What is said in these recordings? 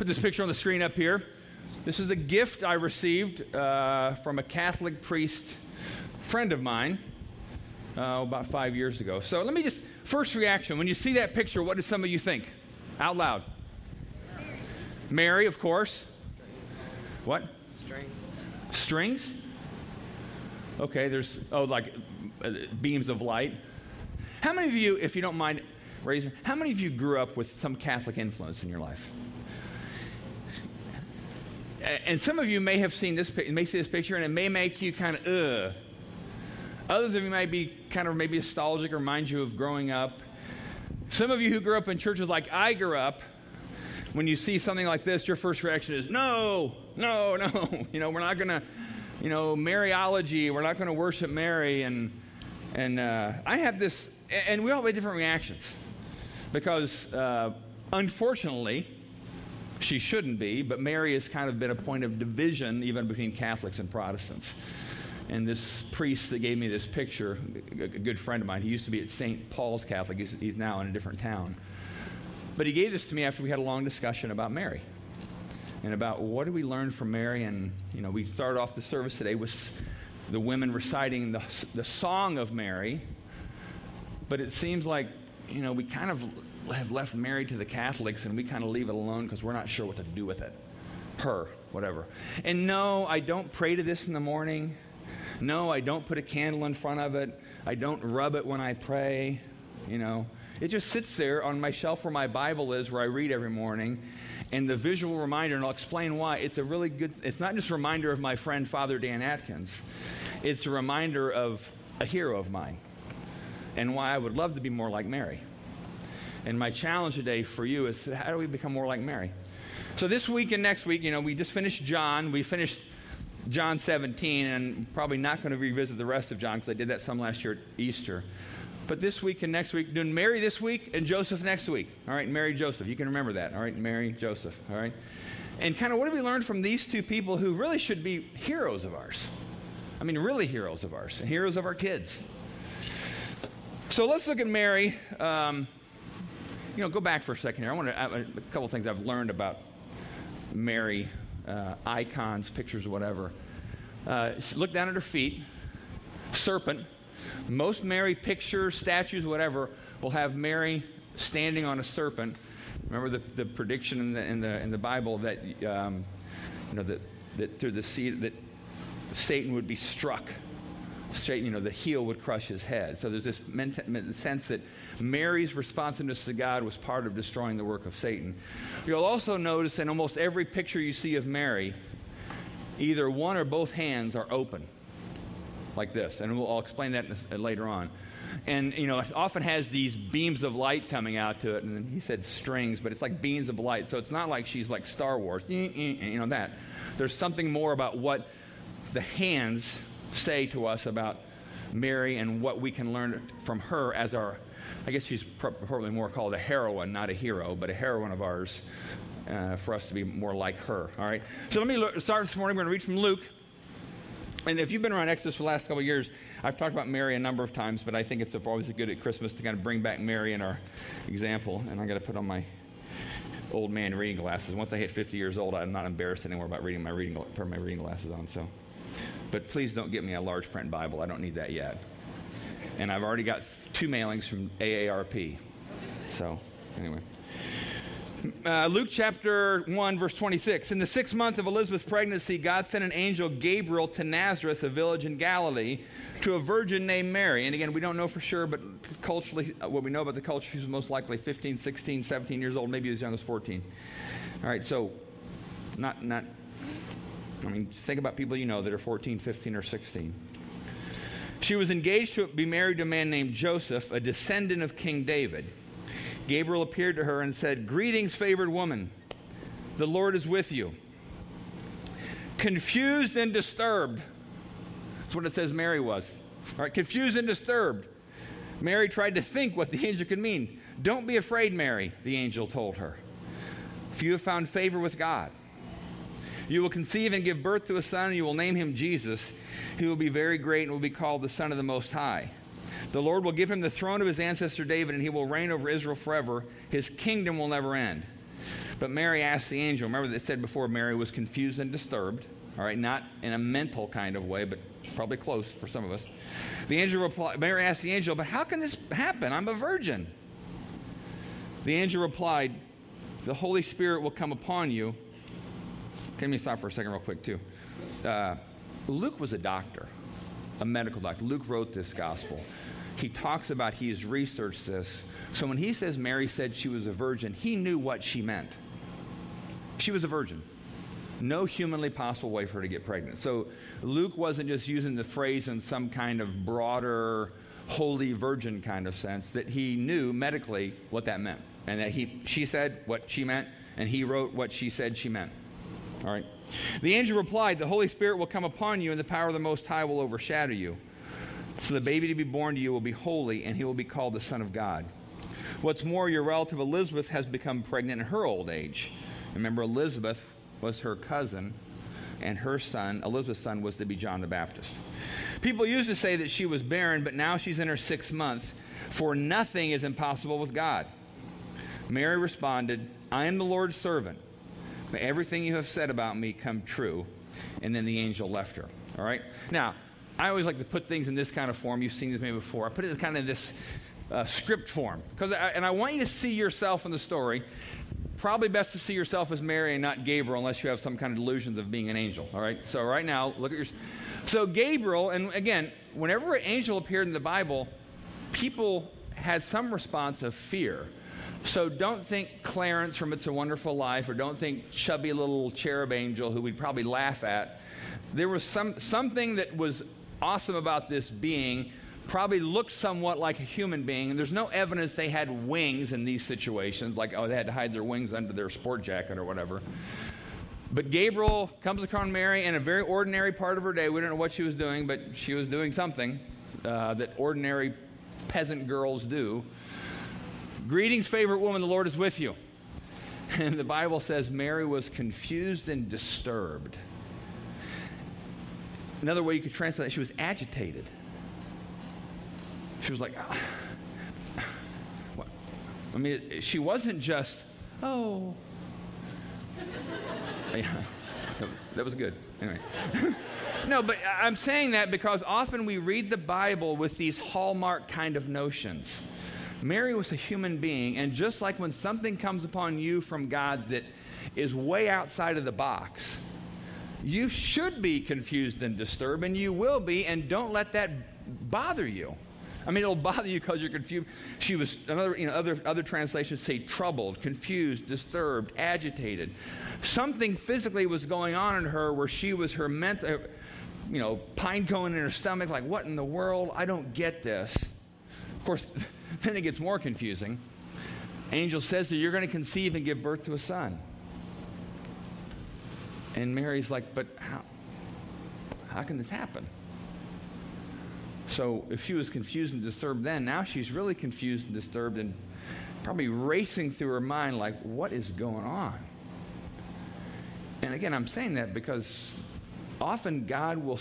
Put this picture on the screen up here. This is a gift I received uh, from a Catholic priest friend of mine uh, about five years ago. So let me just, first reaction when you see that picture, what do some of you think? Out loud. Mary, of course. What? Strings. Strings? Okay, there's, oh, like uh, beams of light. How many of you, if you don't mind, raise your, how many of you grew up with some Catholic influence in your life? And some of you may have seen this, may see this picture, and it may make you kind of ugh. Others of you might be kind of maybe nostalgic remind you of growing up. Some of you who grew up in churches like I grew up, when you see something like this, your first reaction is, no, no, no. You know, we're not going to, you know, Mariology, we're not going to worship Mary. And, and uh, I have this, and we all have different reactions because uh, unfortunately, she shouldn't be, but Mary has kind of been a point of division even between Catholics and Protestants. And this priest that gave me this picture, a good friend of mine, he used to be at St. Paul's Catholic, he's, he's now in a different town. But he gave this to me after we had a long discussion about Mary and about what do we learn from Mary. And, you know, we started off the service today with the women reciting the, the song of Mary. But it seems like, you know, we kind of have left Mary to the Catholics and we kind of leave it alone because we're not sure what to do with it. Her, whatever. And no, I don't pray to this in the morning. No, I don't put a candle in front of it. I don't rub it when I pray. You know, it just sits there on my shelf where my Bible is, where I read every morning. And the visual reminder, and I'll explain why, it's a really good, it's not just a reminder of my friend Father Dan Atkins, it's a reminder of a hero of mine and why I would love to be more like Mary. And my challenge today for you is how do we become more like Mary? So this week and next week, you know, we just finished John. We finished John 17, and probably not going to revisit the rest of John because I did that some last year at Easter. But this week and next week, doing Mary this week and Joseph next week. All right, Mary, Joseph. You can remember that. All right, Mary, Joseph. All right. And kind of what have we learned from these two people who really should be heroes of ours? I mean, really heroes of ours, and heroes of our kids. So let's look at Mary. Um, you know, go back for a second here. I want to, a couple of things I've learned about Mary, uh, icons, pictures, whatever. Uh, look down at her feet, serpent. Most Mary pictures, statues, whatever, will have Mary standing on a serpent. Remember the, the prediction in the, in, the, in the Bible that, um, you know, that, that through the seed, that Satan would be struck. Straight, you know, the heel would crush his head. So there's this sense that Mary's responsiveness to God was part of destroying the work of Satan. You'll also notice in almost every picture you see of Mary, either one or both hands are open, like this. And we'll, I'll explain that later on. And, you know, it often has these beams of light coming out to it. And he said strings, but it's like beams of light. So it's not like she's like Star Wars, you know, that. There's something more about what the hands say to us about Mary and what we can learn from her as our I guess she's probably more called a heroine, not a hero, but a heroine of ours uh, for us to be more like her. All right? So let me look, start this morning. We're going to read from Luke. And if you've been around Exodus for the last couple of years, I've talked about Mary a number of times, but I think it's always good at Christmas to kind of bring back Mary in our example. And I'm going to put on my old man reading glasses. Once I hit 50 years old, I'm not embarrassed anymore about reading my reading, putting my reading glasses on. So, but please don't get me a large print Bible. I don't need that yet and I've already got two mailings from AARP. So, anyway. Uh, Luke chapter 1, verse 26. In the sixth month of Elizabeth's pregnancy, God sent an angel, Gabriel, to Nazareth, a village in Galilee, to a virgin named Mary. And again, we don't know for sure, but culturally, uh, what we know about the culture, she was most likely 15, 16, 17 years old, maybe as young as 14. All right, so not, not, I mean, think about people you know that are 14, 15, or 16. She was engaged to be married to a man named Joseph, a descendant of King David. Gabriel appeared to her and said, Greetings, favored woman. The Lord is with you. Confused and disturbed. That's what it says Mary was. All right, confused and disturbed. Mary tried to think what the angel could mean. Don't be afraid, Mary, the angel told her. For you have found favor with God. You will conceive and give birth to a son, and you will name him Jesus. He will be very great and will be called the Son of the Most High. The Lord will give him the throne of his ancestor David, and he will reign over Israel forever. His kingdom will never end. But Mary asked the angel, remember that said before Mary was confused and disturbed, all right, not in a mental kind of way, but probably close for some of us. The angel replied, Mary asked the angel, but how can this happen? I'm a virgin. The angel replied, the Holy Spirit will come upon you. Can me stop for a second, real quick, too. Uh, Luke was a doctor, a medical doctor. Luke wrote this gospel. He talks about he has researched this. So when he says Mary said she was a virgin, he knew what she meant. She was a virgin. No humanly possible way for her to get pregnant. So Luke wasn't just using the phrase in some kind of broader, holy virgin kind of sense, that he knew medically what that meant. And that he, she said what she meant, and he wrote what she said she meant. All right. The angel replied, The Holy Spirit will come upon you, and the power of the Most High will overshadow you. So the baby to be born to you will be holy, and he will be called the Son of God. What's more, your relative Elizabeth has become pregnant in her old age. Remember, Elizabeth was her cousin, and her son, Elizabeth's son, was to be John the Baptist. People used to say that she was barren, but now she's in her sixth month, for nothing is impossible with God. Mary responded, I am the Lord's servant. May everything you have said about me come true. And then the angel left her. All right? Now, I always like to put things in this kind of form. You've seen this maybe before. I put it in kind of this uh, script form. Because, and I want you to see yourself in the story. Probably best to see yourself as Mary and not Gabriel, unless you have some kind of delusions of being an angel. All right. So right now, look at your. So Gabriel, and again, whenever an angel appeared in the Bible, people had some response of fear. So don't think Clarence from It's a Wonderful Life, or don't think chubby little cherub angel who we'd probably laugh at. There was some, something that was awesome about this being, probably looked somewhat like a human being, and there's no evidence they had wings in these situations, like, oh, they had to hide their wings under their sport jacket or whatever. But Gabriel comes across Mary in a very ordinary part of her day. We don't know what she was doing, but she was doing something uh, that ordinary peasant girls do. Greetings, favorite woman, the Lord is with you. And the Bible says Mary was confused and disturbed. Another way you could translate that, she was agitated. She was like, ah. I mean, she wasn't just, oh. yeah, that was good. Anyway. no, but I'm saying that because often we read the Bible with these hallmark kind of notions. Mary was a human being, and just like when something comes upon you from God that is way outside of the box, you should be confused and disturbed, and you will be, and don't let that bother you. I mean, it'll bother you because you're confused. She was, another, you know, other, other translations say troubled, confused, disturbed, agitated. Something physically was going on in her where she was her mental, you know, pine cone in her stomach, like, what in the world? I don't get this. Of course, then it gets more confusing. Angel says to her, You're going to conceive and give birth to a son. And Mary's like, But how, how can this happen? So if she was confused and disturbed then, now she's really confused and disturbed and probably racing through her mind, like, What is going on? And again, I'm saying that because often God will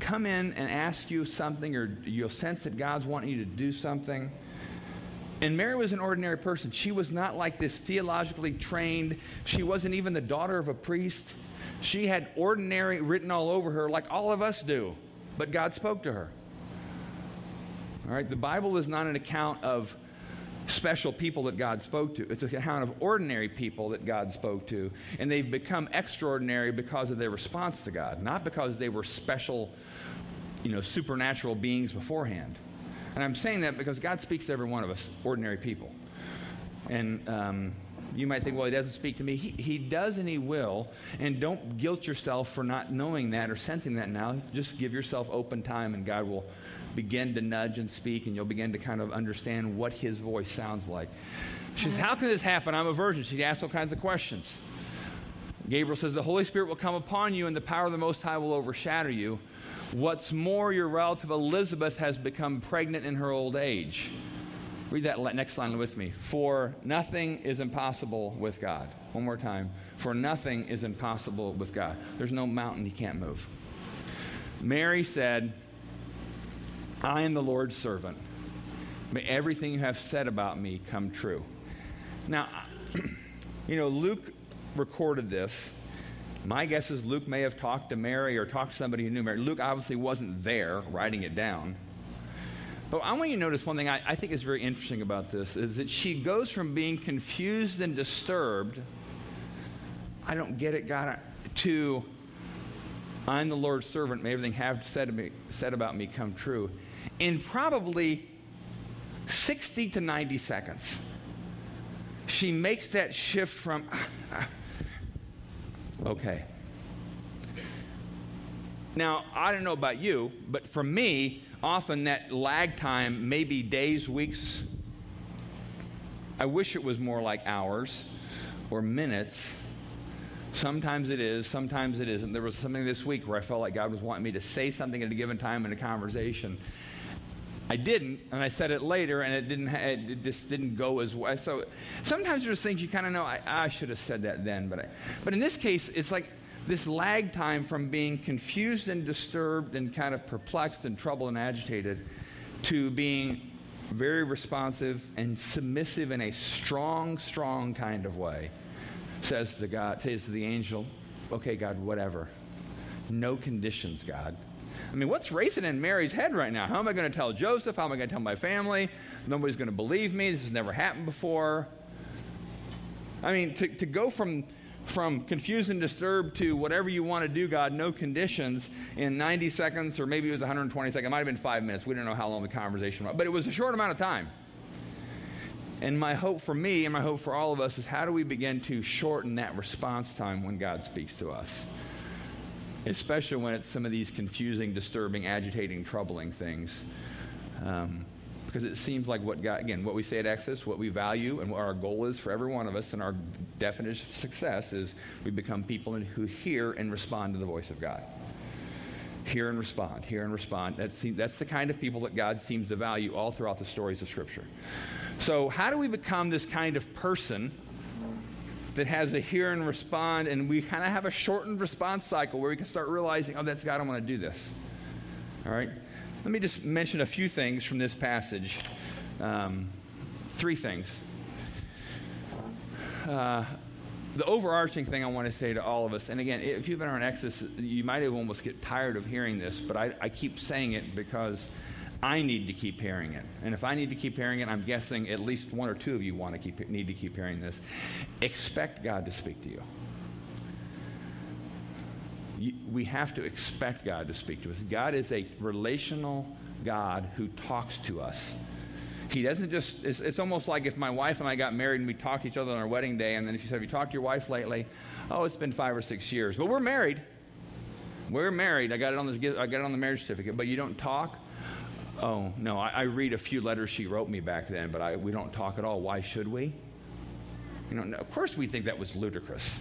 come in and ask you something, or you'll sense that God's wanting you to do something. And Mary was an ordinary person. She was not like this theologically trained. She wasn't even the daughter of a priest. She had ordinary written all over her, like all of us do. But God spoke to her. All right, the Bible is not an account of special people that God spoke to. It's an account of ordinary people that God spoke to. And they've become extraordinary because of their response to God, not because they were special, you know, supernatural beings beforehand. And I'm saying that because God speaks to every one of us, ordinary people. And um, you might think, well, he doesn't speak to me. He, he does and he will. And don't guilt yourself for not knowing that or sensing that now. Just give yourself open time and God will begin to nudge and speak, and you'll begin to kind of understand what his voice sounds like. She says, How can this happen? I'm a virgin. She asks all kinds of questions. Gabriel says, The Holy Spirit will come upon you, and the power of the Most High will overshadow you. What's more, your relative Elizabeth has become pregnant in her old age. Read that next line with me. For nothing is impossible with God. One more time. For nothing is impossible with God. There's no mountain he can't move. Mary said, I am the Lord's servant. May everything you have said about me come true. Now, You know, Luke recorded this. My guess is Luke may have talked to Mary or talked to somebody who knew Mary. Luke obviously wasn't there writing it down. But I want you to notice one thing I, I think is very interesting about this is that she goes from being confused and disturbed, I don't get it, God, to I'm the Lord's servant, may everything have said, me, said about me come true, in probably 60 to 90 seconds. She makes that shift from, ah, ah, okay. Now, I don't know about you, but for me, often that lag time may be days, weeks. I wish it was more like hours or minutes. Sometimes it is, sometimes it isn't. There was something this week where I felt like God was wanting me to say something at a given time in a conversation. I didn't, and I said it later, and it didn't. It just didn't go as well. So sometimes there's things you kind of know. I, I, should have said that then, but I, but in this case, it's like this lag time from being confused and disturbed and kind of perplexed and troubled and agitated to being very responsive and submissive in a strong, strong kind of way says to God, says to the angel, okay, God, whatever. No conditions, God. I mean, what's racing in Mary's head right now? How am I going to tell Joseph? How am I going to tell my family? Nobody's going to believe me. This has never happened before. I mean, to, to go from, from confused and disturbed to whatever you want to do, God, no conditions, in 90 seconds, or maybe it was 120 seconds. It might have been five minutes. We don't know how long the conversation was, but it was a short amount of time. And my hope for me and my hope for all of us is how do we begin to shorten that response time when God speaks to us? Especially when it's some of these confusing, disturbing, agitating, troubling things. Um, because it seems like what God, again, what we say at Exodus, what we value, and what our goal is for every one of us, and our definition of success is we become people who hear and respond to the voice of God. Hear and respond, hear and respond. That's, that's the kind of people that God seems to value all throughout the stories of Scripture. So, how do we become this kind of person that has a hear and respond, and we kind of have a shortened response cycle where we can start realizing, oh, that's God, I want to do this? All right? Let me just mention a few things from this passage. Um, three things. Uh, the overarching thing I want to say to all of us, and again, if you've been on Exodus, you might have almost get tired of hearing this, but I, I keep saying it because I need to keep hearing it. And if I need to keep hearing it, I'm guessing at least one or two of you want to keep need to keep hearing this. Expect God to speak to you. We have to expect God to speak to us. God is a relational God who talks to us. He doesn't just, it's, it's, almost like if my wife and I got married and we talked to each other on our wedding day, and then if you said, Have you talked to your wife lately? Oh, it's been five or six years. Well, we're married. We're married. I got it on the, I got it on the marriage certificate. But you don't talk? Oh, no, I, I, read a few letters she wrote me back then, but I, we don't talk at all. Why should we? You know, of course we think that was ludicrous.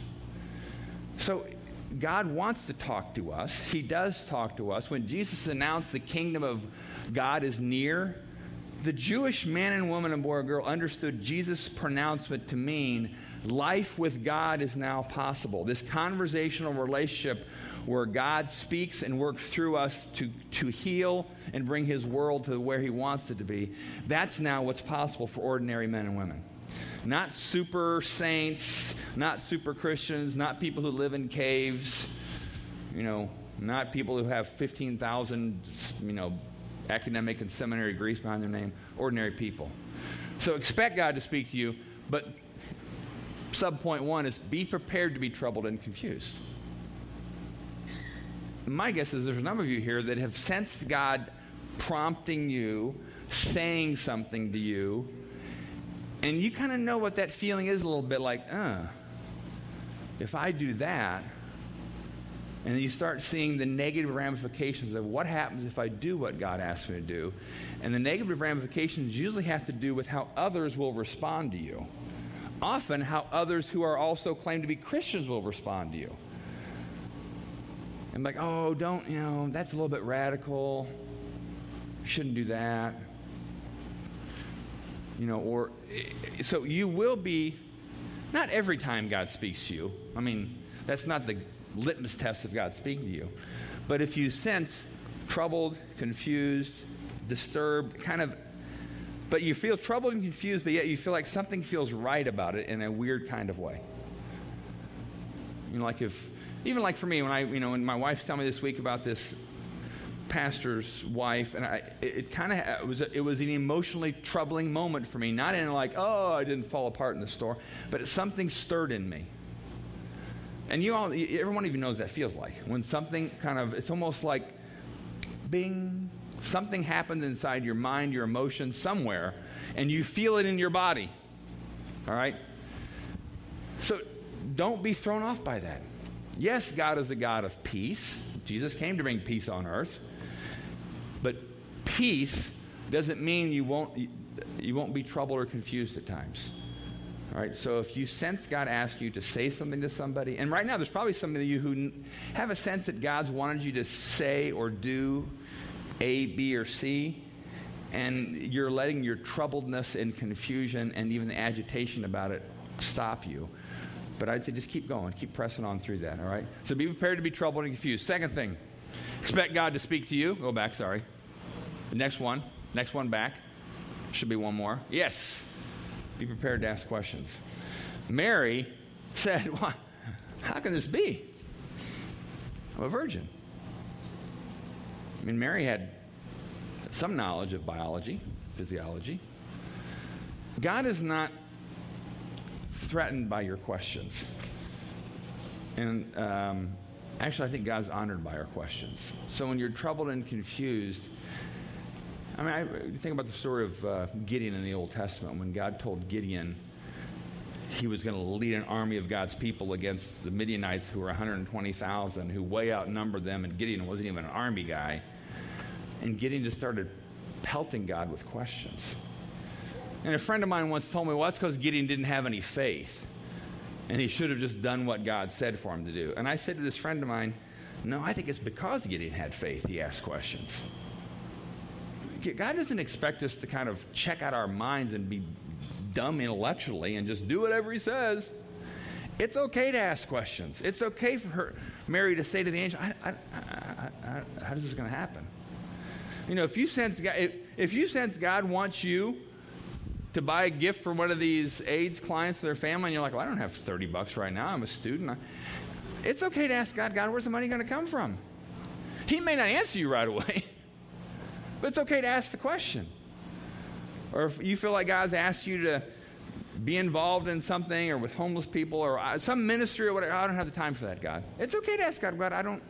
So God wants to talk to us. He does talk to us. When Jesus announced the kingdom of God is near, the Jewish man and woman and boy or girl understood Jesus' pronouncement to mean life with God is now possible. This conversational relationship where God speaks and works through us to, to heal and bring his world to where he wants it to be. That's now what's possible for ordinary men and women. Not super saints, not super Christians, not people who live in caves, you know, not people who have 15,000, you know, academic and seminary degrees behind their name, ordinary people. So expect God to speak to you, but sub point one is be prepared to be troubled and confused my guess is there's a number of you here that have sensed God prompting you, saying something to you, and you kind of know what that feeling is a little bit like, uh, if I do that, and you start seeing the negative ramifications of what happens if I do what God asks me to do. And the negative ramifications usually have to do with how others will respond to you. Often, how others who are also claimed to be Christians will respond to you and like, oh, don't, you know, that's a little bit radical. Shouldn't do that. You know, or eh, so you will be, not every time God speaks to you. I mean, that's not the litmus test of God speaking to you. But if you sense troubled, confused, disturbed, kind of but you feel troubled and confused, but yet you feel like something feels right about it in a weird kind of way. You know, like if, even like for me, when I, you know, when my wife's telling me this week about this pastor's wife, and I, it, it kind of it was it was an emotionally troubling moment for me. Not in like, oh, I didn't fall apart in the store, but something stirred in me. And you all, everyone even knows that feels like when something kind of, it's almost like, bing, something happens inside your mind, your emotions, somewhere, and you feel it in your body. All right. So don't be thrown off by that. Yes, God is a God of peace. Jesus came to bring peace on earth. Peace doesn't mean you won't, you won't be troubled or confused at times. All right, so if you sense God ask you to say something to somebody, and right now there's probably some of you who have a sense that God's wanted you to say or do A, B, or C, and you're letting your troubledness and confusion and even the agitation about it stop you. But I'd say just keep going, keep pressing on through that, all right? So be prepared to be troubled and confused. Second thing, expect God to speak to you. Go back, sorry. Next one, next one back. Should be one more. Yes, be prepared to ask questions. Mary said, well, How can this be? I'm a virgin. I mean, Mary had some knowledge of biology, physiology. God is not threatened by your questions. And um, actually, I think God's honored by our questions. So when you're troubled and confused, I mean, I, think about the story of uh, Gideon in the Old Testament when God told Gideon he was going to lead an army of God's people against the Midianites who were 120,000, who way outnumbered them, and Gideon wasn't even an army guy. And Gideon just started pelting God with questions. And a friend of mine once told me, well, that's because Gideon didn't have any faith. And he should have just done what God said for him to do. And I said to this friend of mine, no, I think it's because Gideon had faith he asked questions. God doesn't expect us to kind of check out our minds and be dumb intellectually and just do whatever he says. It's okay to ask questions. It's okay for her, Mary to say to the angel, I, I, I, How is this going to happen? You know, if you sense God, if, if you sense God wants you to buy a gift for one of these AIDS clients their family, and you're like, well, I don't have 30 bucks right now. I'm a student. It's okay to ask God, God, where's the money going to come from? He may not answer you right away. But it's okay to ask the question. Or if you feel like God's asked you to be involved in something or with homeless people or uh, some ministry or whatever, I don't have the time for that, God. It's okay to ask God, God, I don't,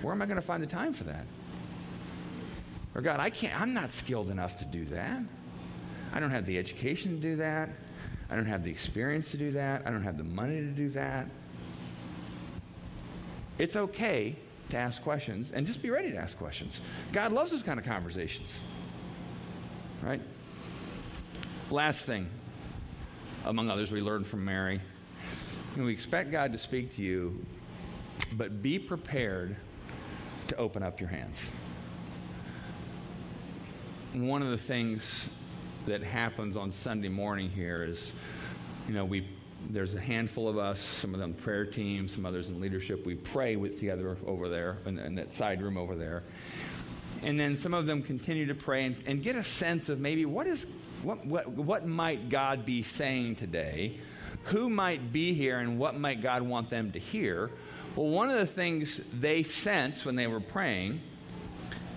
where am I going to find the time for that? Or God, I can't, I'm not skilled enough to do that. I don't have the education to do that. I don't have the experience to do that. I don't have the money to do that. It's okay to ask questions and just be ready to ask questions. God loves those kind of conversations. Right? Last thing, among others, we learned from Mary. we expect God to speak to you, but be prepared to open up your hands. One of the things that happens on Sunday morning here is, you know, we there's a handful of us, some of them prayer team, some others in leadership. We pray with together over there in, in that side room over there. And then some of them continue to pray and, and get a sense of maybe what is what, what, what might God be saying today? Who might be here and what might God want them to hear? Well, one of the things they sensed when they were praying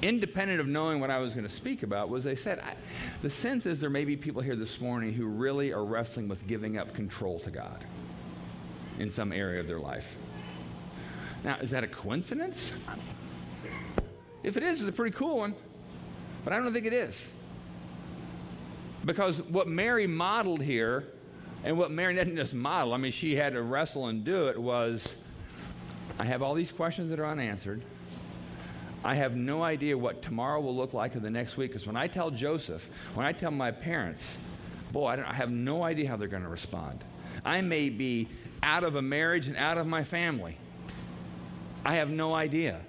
independent of knowing what I was going to speak about, was they said, I, the sense is there may be people here this morning who really are wrestling with giving up control to God in some area of their life. Now, is that a coincidence? If it is, it's a pretty cool one, but I don't think it is. Because what Mary modeled here, and what Mary didn't just model, I mean, she had to wrestle and do it, was I have all these questions that are unanswered. I have no idea what tomorrow will look like or the next week. Because when I tell Joseph, when I tell my parents, boy, I, I have no idea how they're going to respond. I may be out of a marriage and out of my family. I have no idea.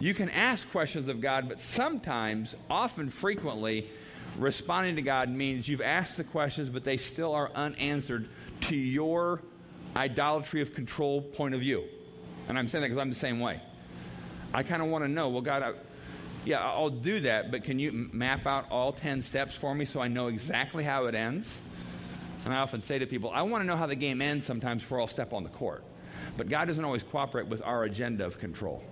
You can ask questions of God, but sometimes, often, frequently, responding to God means you've asked the questions, but they still are unanswered to your idolatry of control point of view. And I'm saying that because I'm the same way. I kind of want to know, well, God, I, Yeah, I'll do that, but can you map out all 10 steps for me so I know exactly how it ends? And I often say to people, I want to know how the game ends sometimes before I'll step on the court. But God doesn't always cooperate with our agenda of control.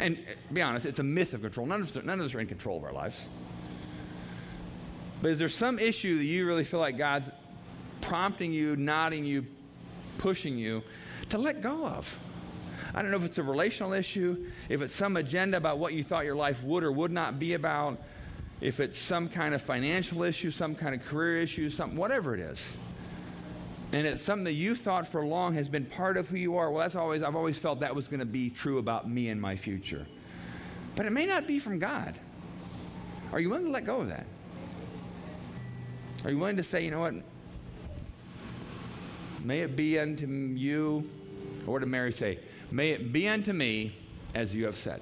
And uh, be honest, it's a myth of control. None of, us, none of us are in control of our lives. But is there some issue that you really feel like God's prompting you, nodding you, pushing you to let go of? I don't know if it's a relational issue, if it's some agenda about what you thought your life would or would not be about, if it's some kind of financial issue, some kind of career issue, something, whatever it is. And it's something that you thought for long has been part of who you are. Well, that's always, I've always felt that was going to be true about me and my future. But it may not be from God. Are you willing to let go of that? Are you willing to say, you know what? May it be unto you, what did Mary say? May it be unto me as you have said.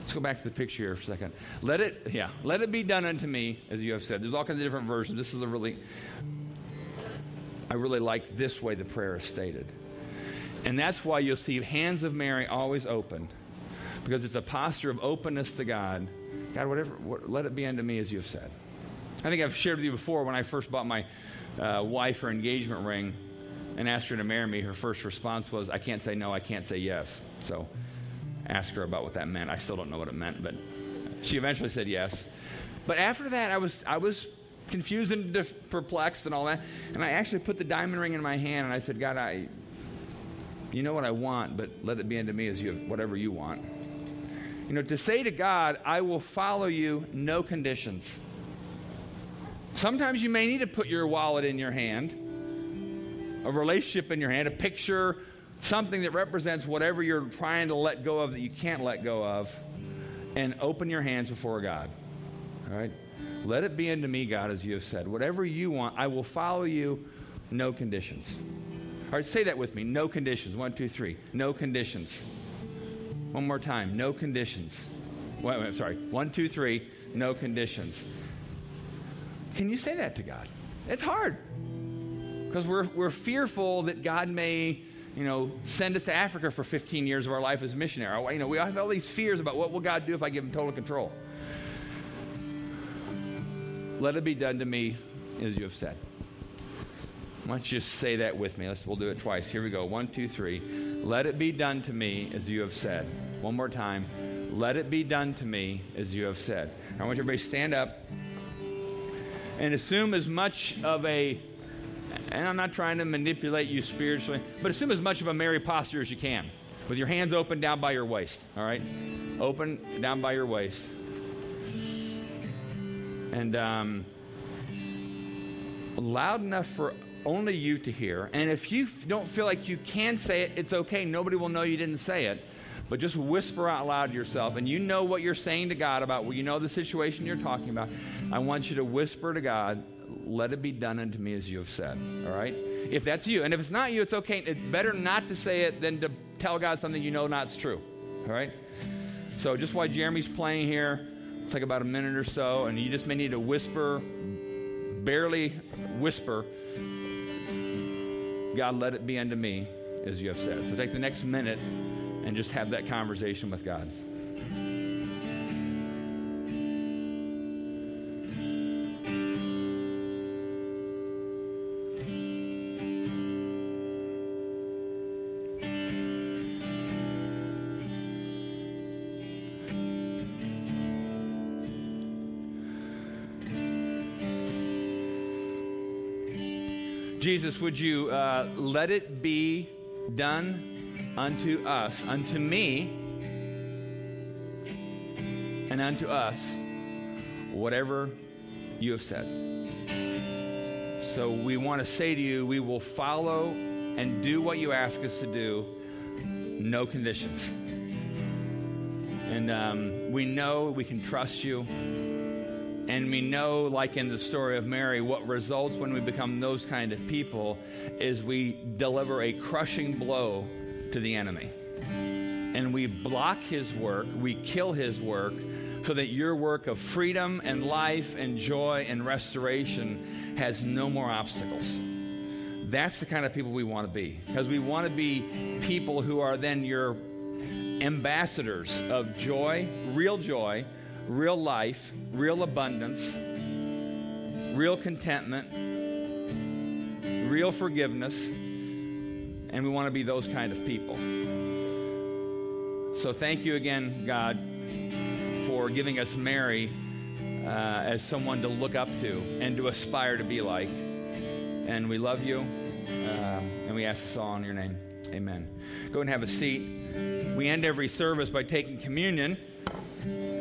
Let's go back to the picture here for a second. Let it, yeah, let it be done unto me as you have said. There's all kinds of different versions. This is a really, I really like this way the prayer is stated. And that's why you'll see hands of Mary always open, because it's a posture of openness to God. God, whatever, what, let it be unto me as you have said. I think I've shared with you before when I first bought my uh, wife her engagement ring and asked her to marry me, her first response was, I can't say no, I can't say yes. So ask her about what that meant. I still don't know what it meant, but she eventually said yes. But after that, I was, I was confused and perplexed and all that. And I actually put the diamond ring in my hand and I said, God, I, you know what I want, but let it be unto me as you have whatever you want. You know, to say to God, I will follow you, no conditions. Sometimes you may need to put your wallet in your hand, a relationship in your hand, a picture, something that represents whatever you're trying to let go of that you can't let go of, and open your hands before God. All right? Let it be unto me, God, as you have said. Whatever you want, I will follow you, no conditions. All right, say that with me. No conditions. One, two, three. No conditions. One more time. No conditions. Wait, wait, sorry. One, two, three. No conditions. Can you say that to God? It's hard because we're, we're fearful that God may you know, send us to Africa for 15 years of our life as a missionary. You know, we have all these fears about what will God do if I give him total control. Let it be done to me as you have said. Why don't you just say that with me? Let's, we'll do it twice. Here we go. One, two, three. Let it be done to me as you have said. One more time. Let it be done to me as you have said. I want everybody to stand up and assume as much of a and I'm not trying to manipulate you spiritually, but assume as much of a Mary posture as you can, with your hands open down by your waist, all right? Open down by your waist. And um, loud enough for only you to hear. And if you don't feel like you can say it, it's okay. Nobody will know you didn't say it. But just whisper out loud to yourself, and you know what you're saying to God about, well, you know the situation you're talking about. I want you to whisper to God, let it be done unto me as you have said. All right? If that's you. And if it's not you, it's okay. It's better not to say it than to tell God something you know not's true. All right? So just while Jeremy's playing here, it's like about a minute or so, and you just may need to whisper, barely whisper, God, let it be unto me as you have said. So take the next minute and just have that conversation with God. Jesus, would you uh, let it be done unto us, unto me, and unto us, whatever you have said. So we want to say to you, we will follow and do what you ask us to do, no conditions. And um, we know we can trust you. And we know, like in the story of Mary, what results when we become those kind of people is we deliver a crushing blow to the enemy. And we block his work, we kill his work, so that your work of freedom and life and joy and restoration has no more obstacles. That's the kind of people we want to be. Because we want to be people who are then your ambassadors of joy, real joy, real life, real abundance, real contentment, real forgiveness, and we want to be those kind of people. So thank you again, God, for giving us Mary uh, as someone to look up to and to aspire to be like. And we love you, uh, and we ask this all in your name. Amen. Go and have a seat. We end every service by taking communion,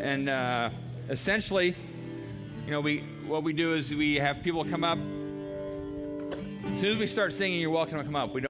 and uh, essentially, you know, we what we do is we have people come up. As soon as we start singing, you're welcome to come up. We don't